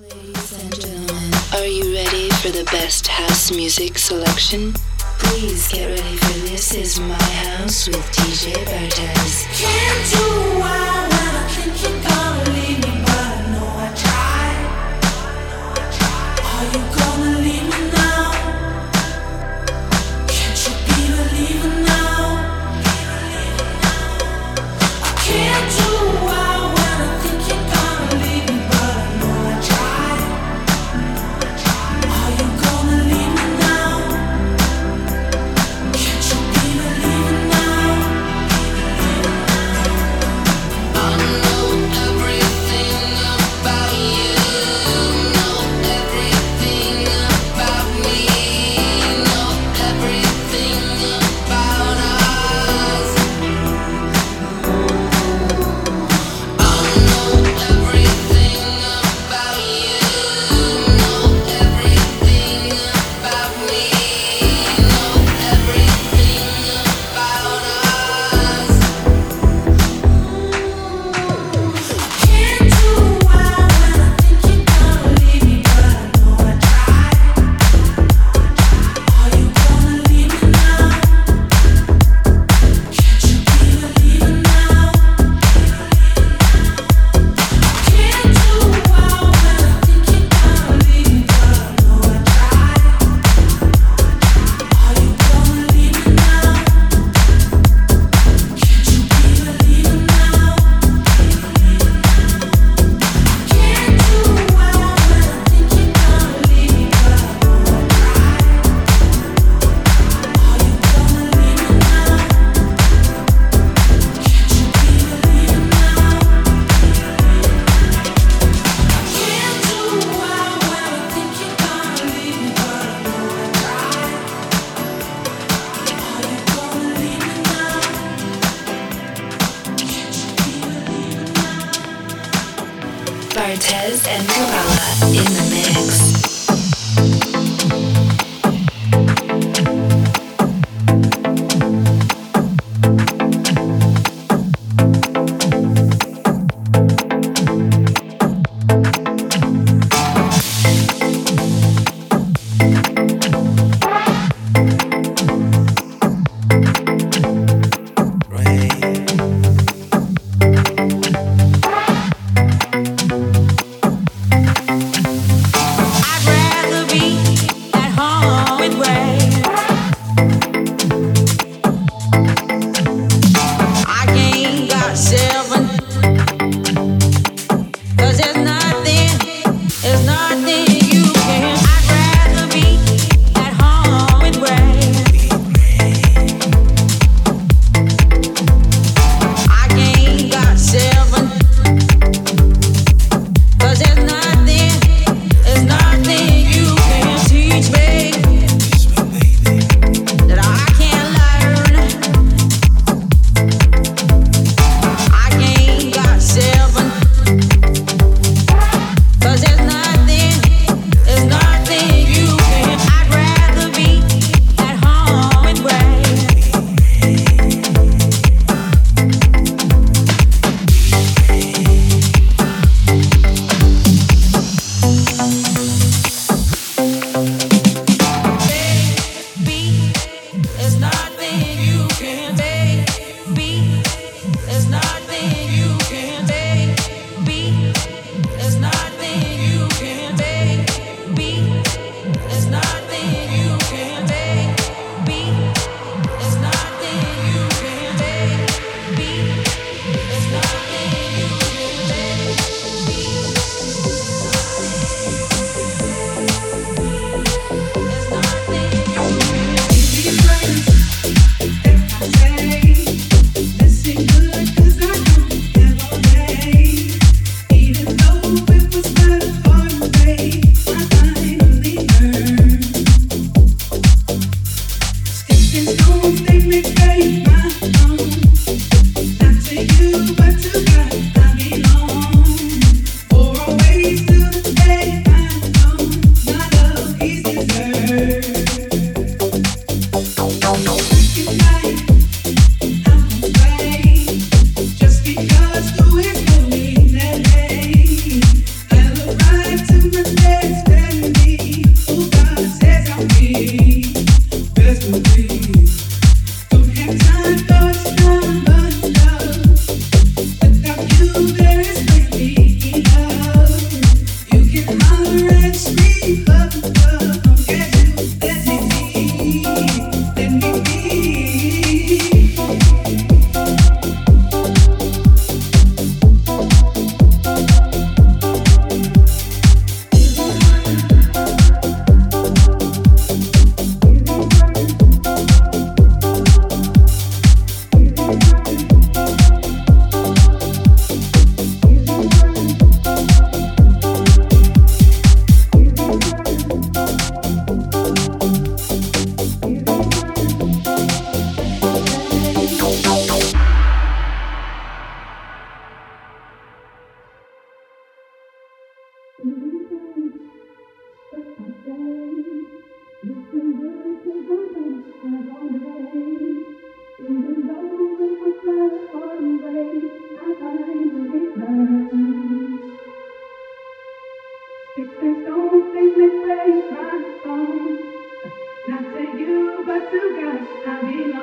Ladies and gentlemen, are you ready for the best house music selection? Please get ready for This Is My House with DJ Bartez. Can't do I wanna think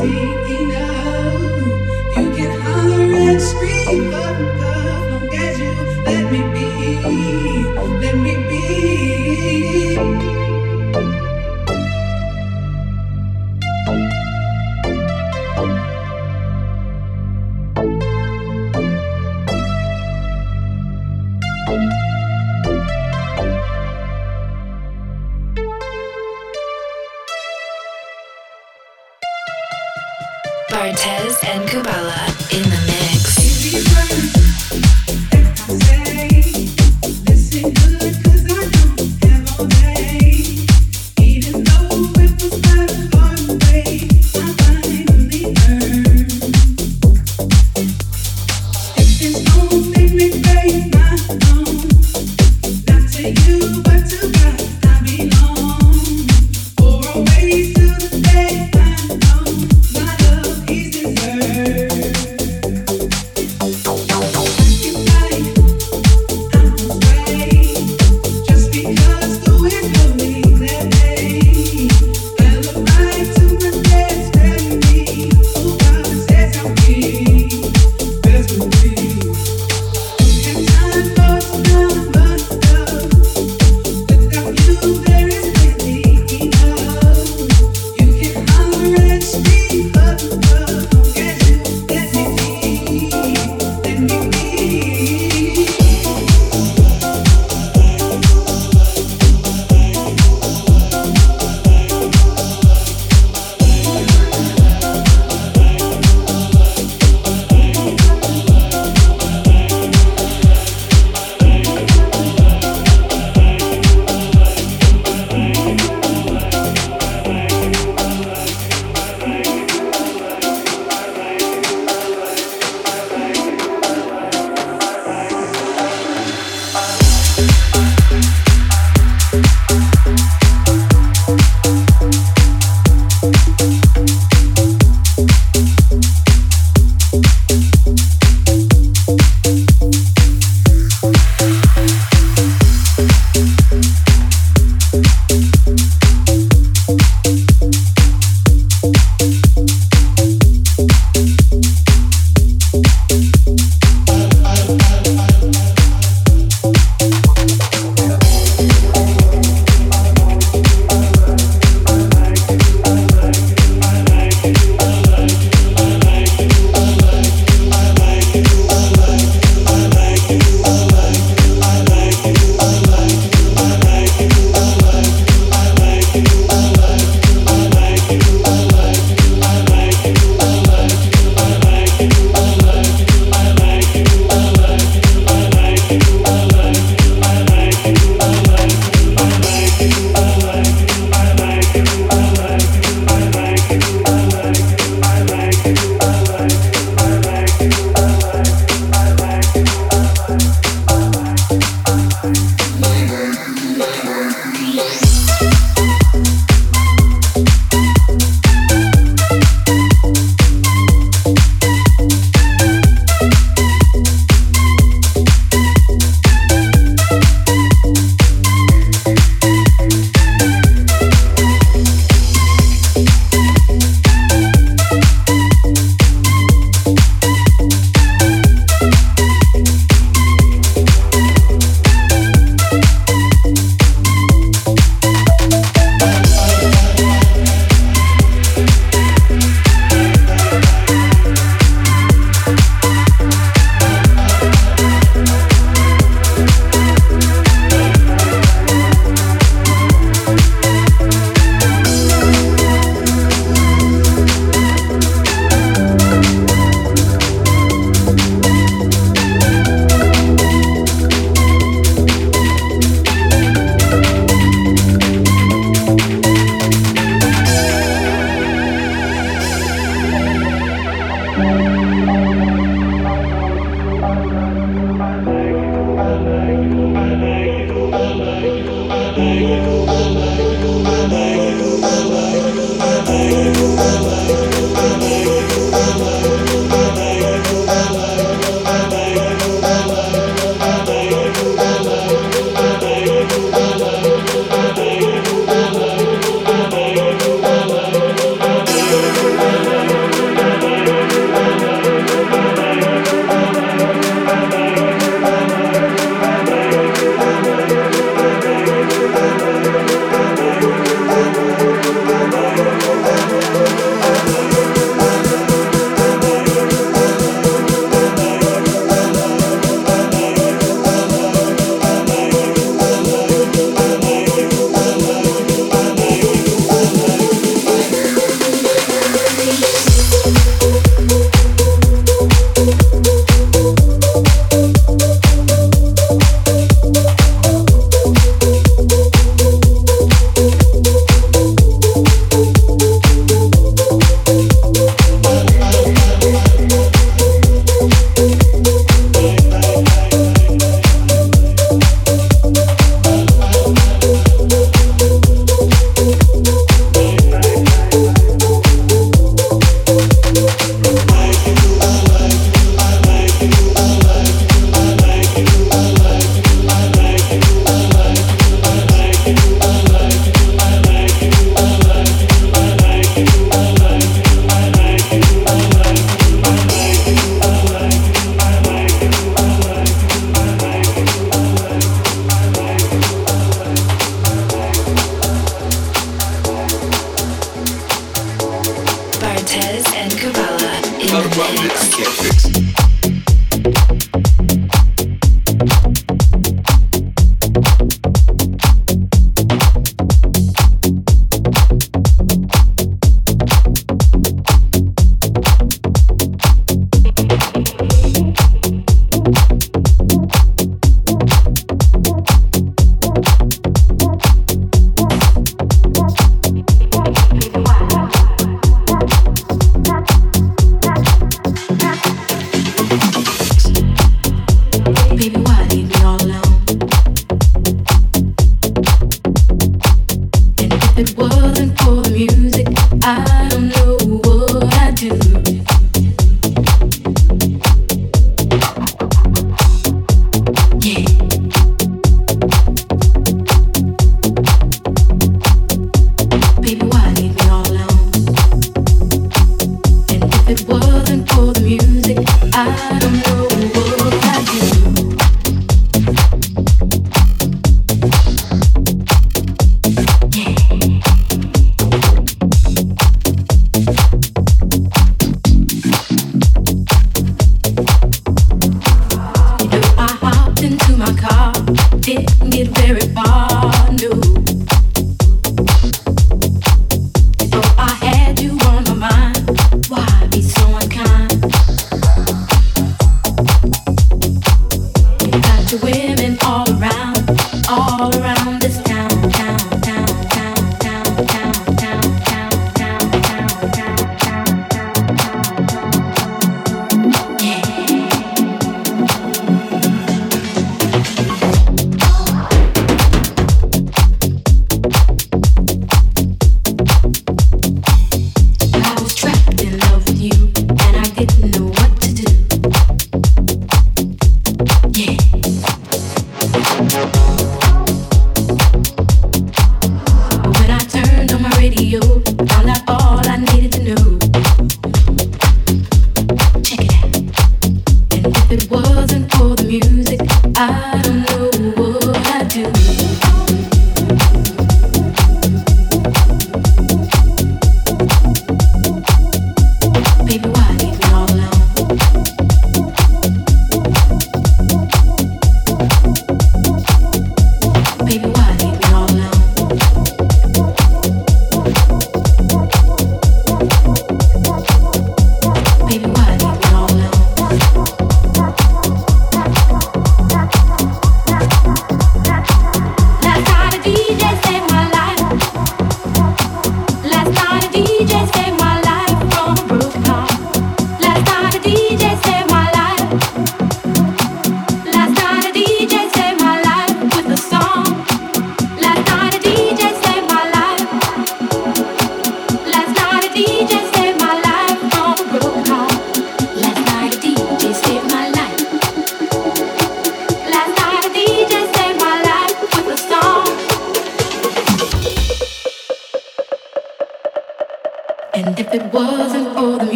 Without you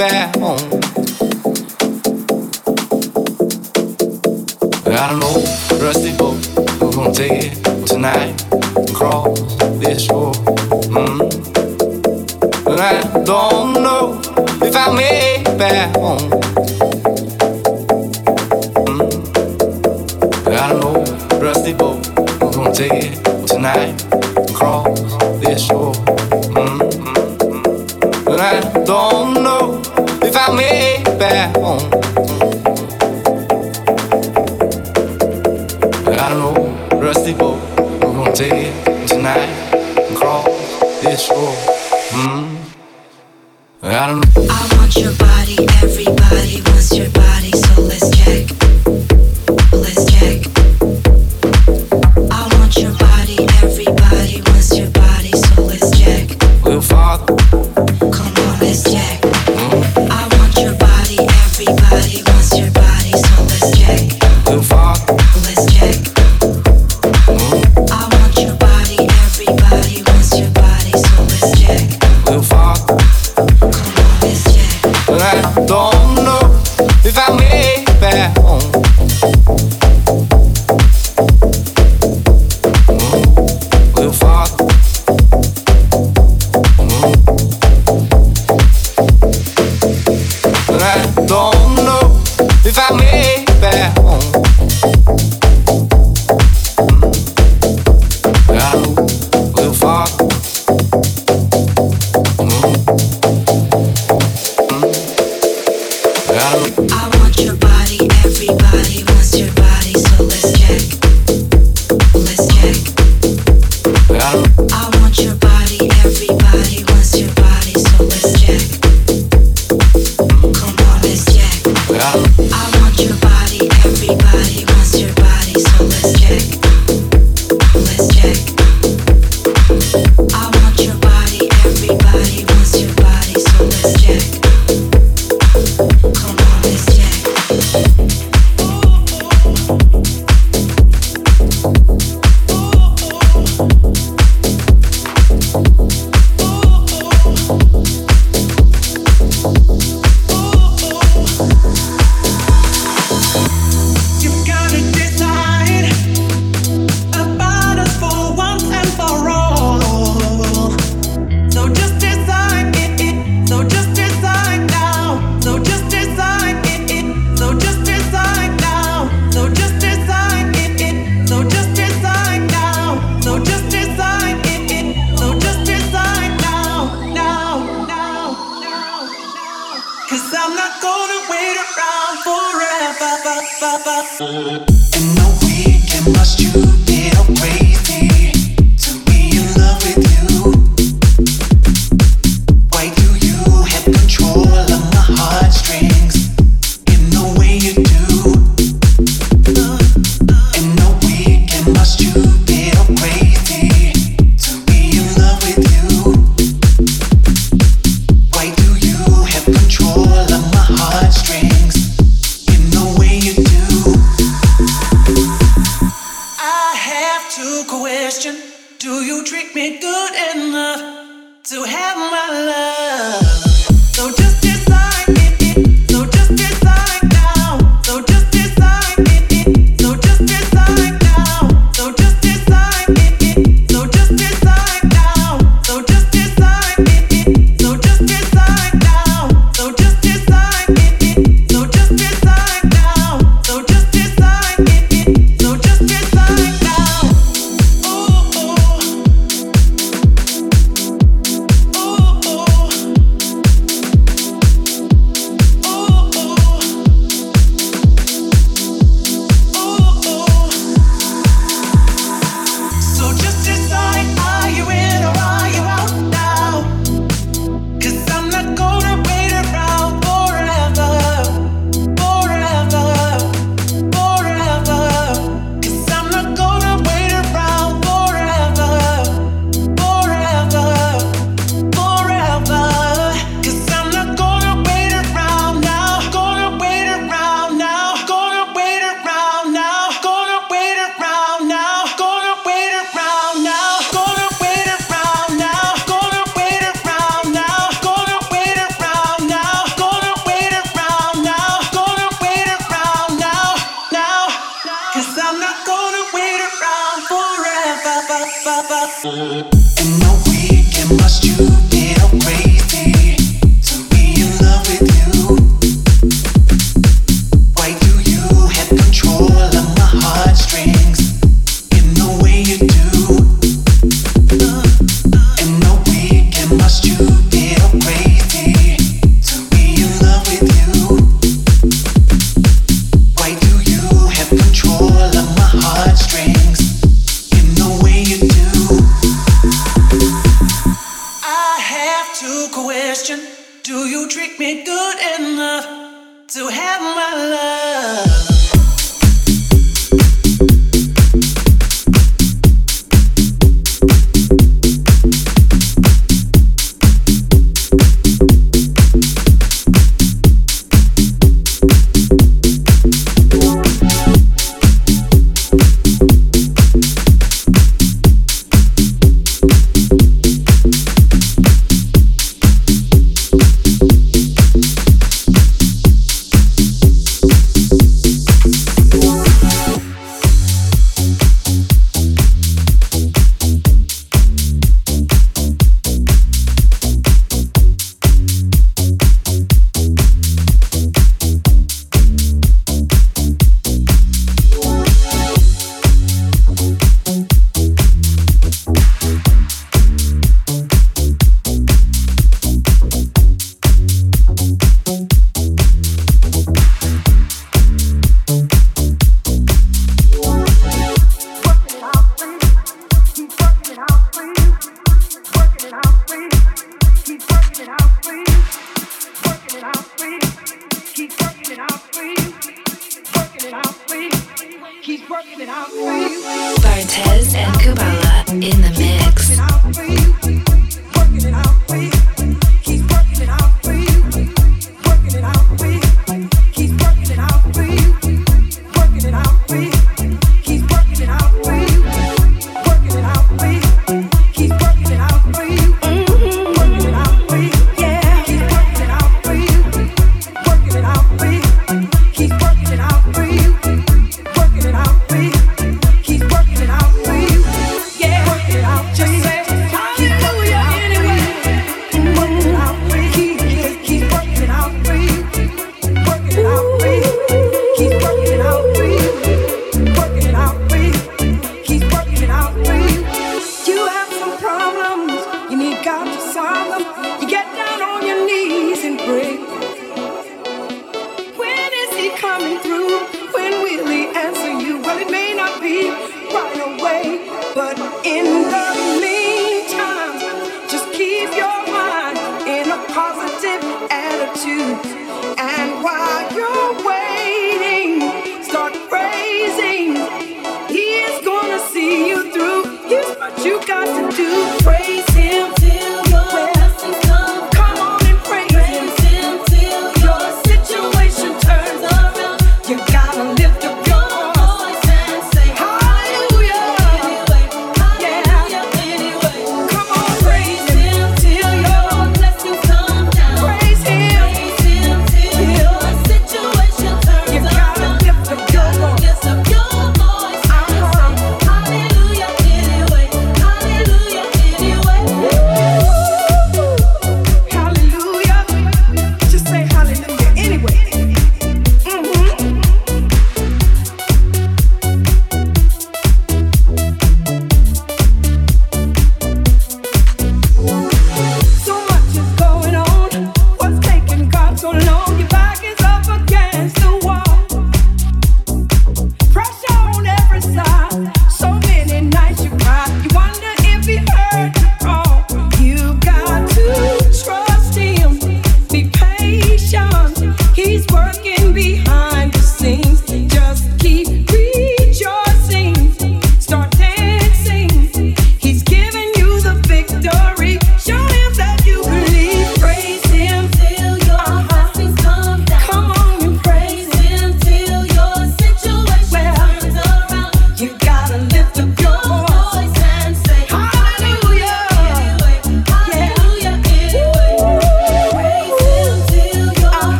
back home. I don't know, rusty boat, We're gonna take it tonight and cross this shore. Mm. But I don't know if I made it back home. Hmm? I don't know, rusty boat, I'm gonna take it tonight and cross this shore. Mm. But I don't. Way back home.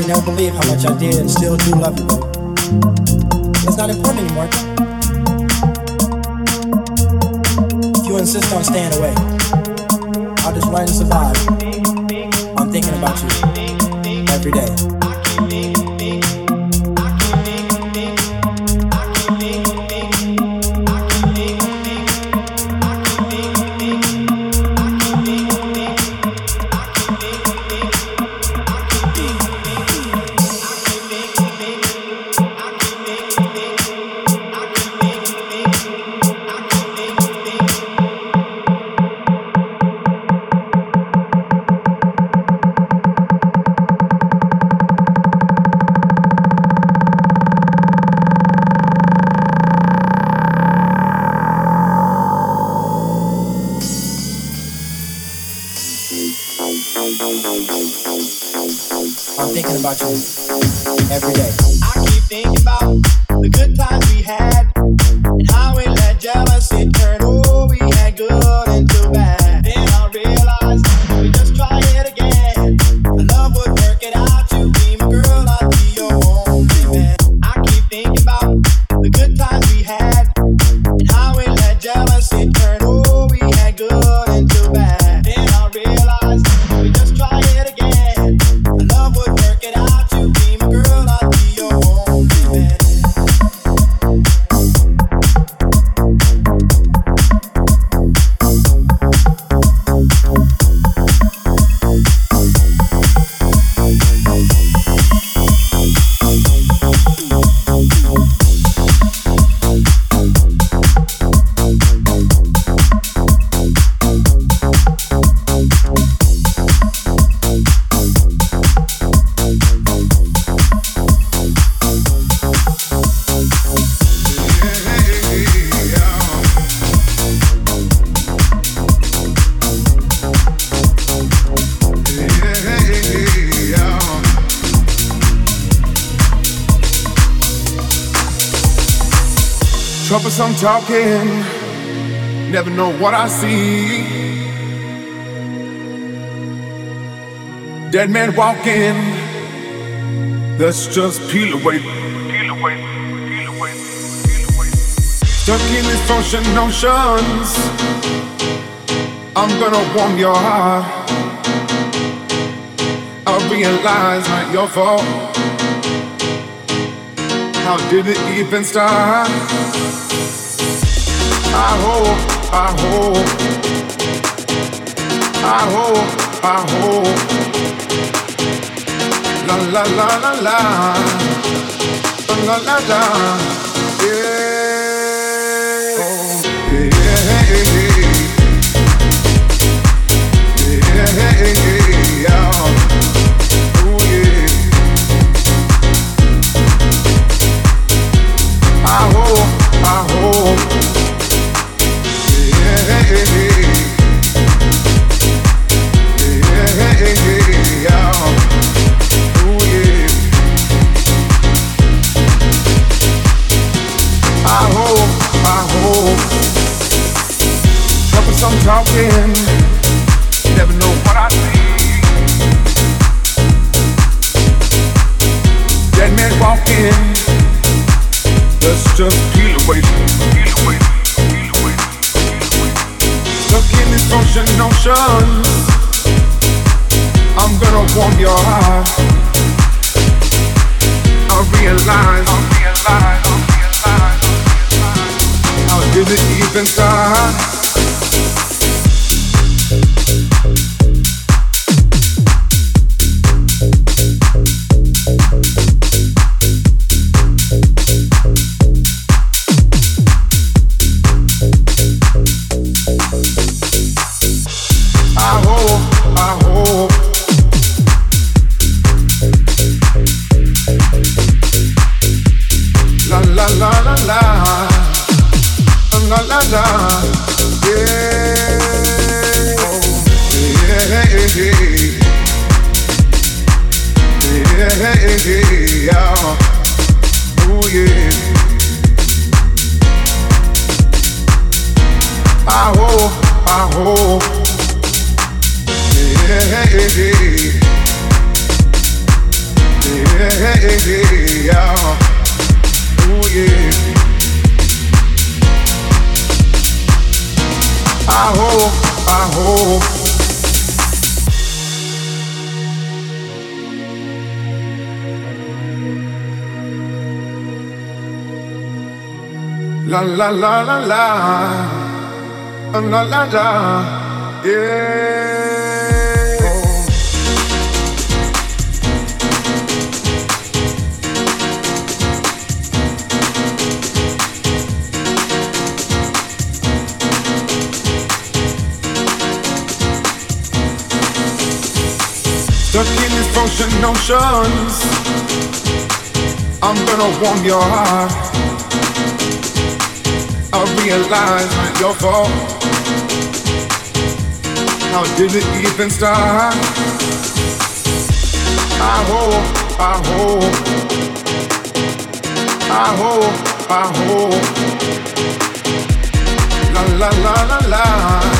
probably never believe how much I did and still do love you. It's not important anymore. If you insist on staying away, I'll just run and survive. I'm thinking about you every day. Talking, never know what I see. Dead man walking, let's just peel away. Peel away, peel away, peel away. Stuck in these function notions, I'm gonna warm your heart. I realize not your fault. How did it even start? I hope, I hope, I hope, I hope. La la la la la, la la la, yeah. Oh, yeah, yeah, yeah, yeah. Oh. I hope, I hope. Troublesome talking, never know what I see. Dead man walking. Let's just in function notions. I'm gonna warm your heart. I realize, it even? La la la la la, la la yeah. Stuck in these function notions. I'm gonna warm your heart. I realize your fault. How did it even start? I hope, I hope, I hope, I hope. La la la la, la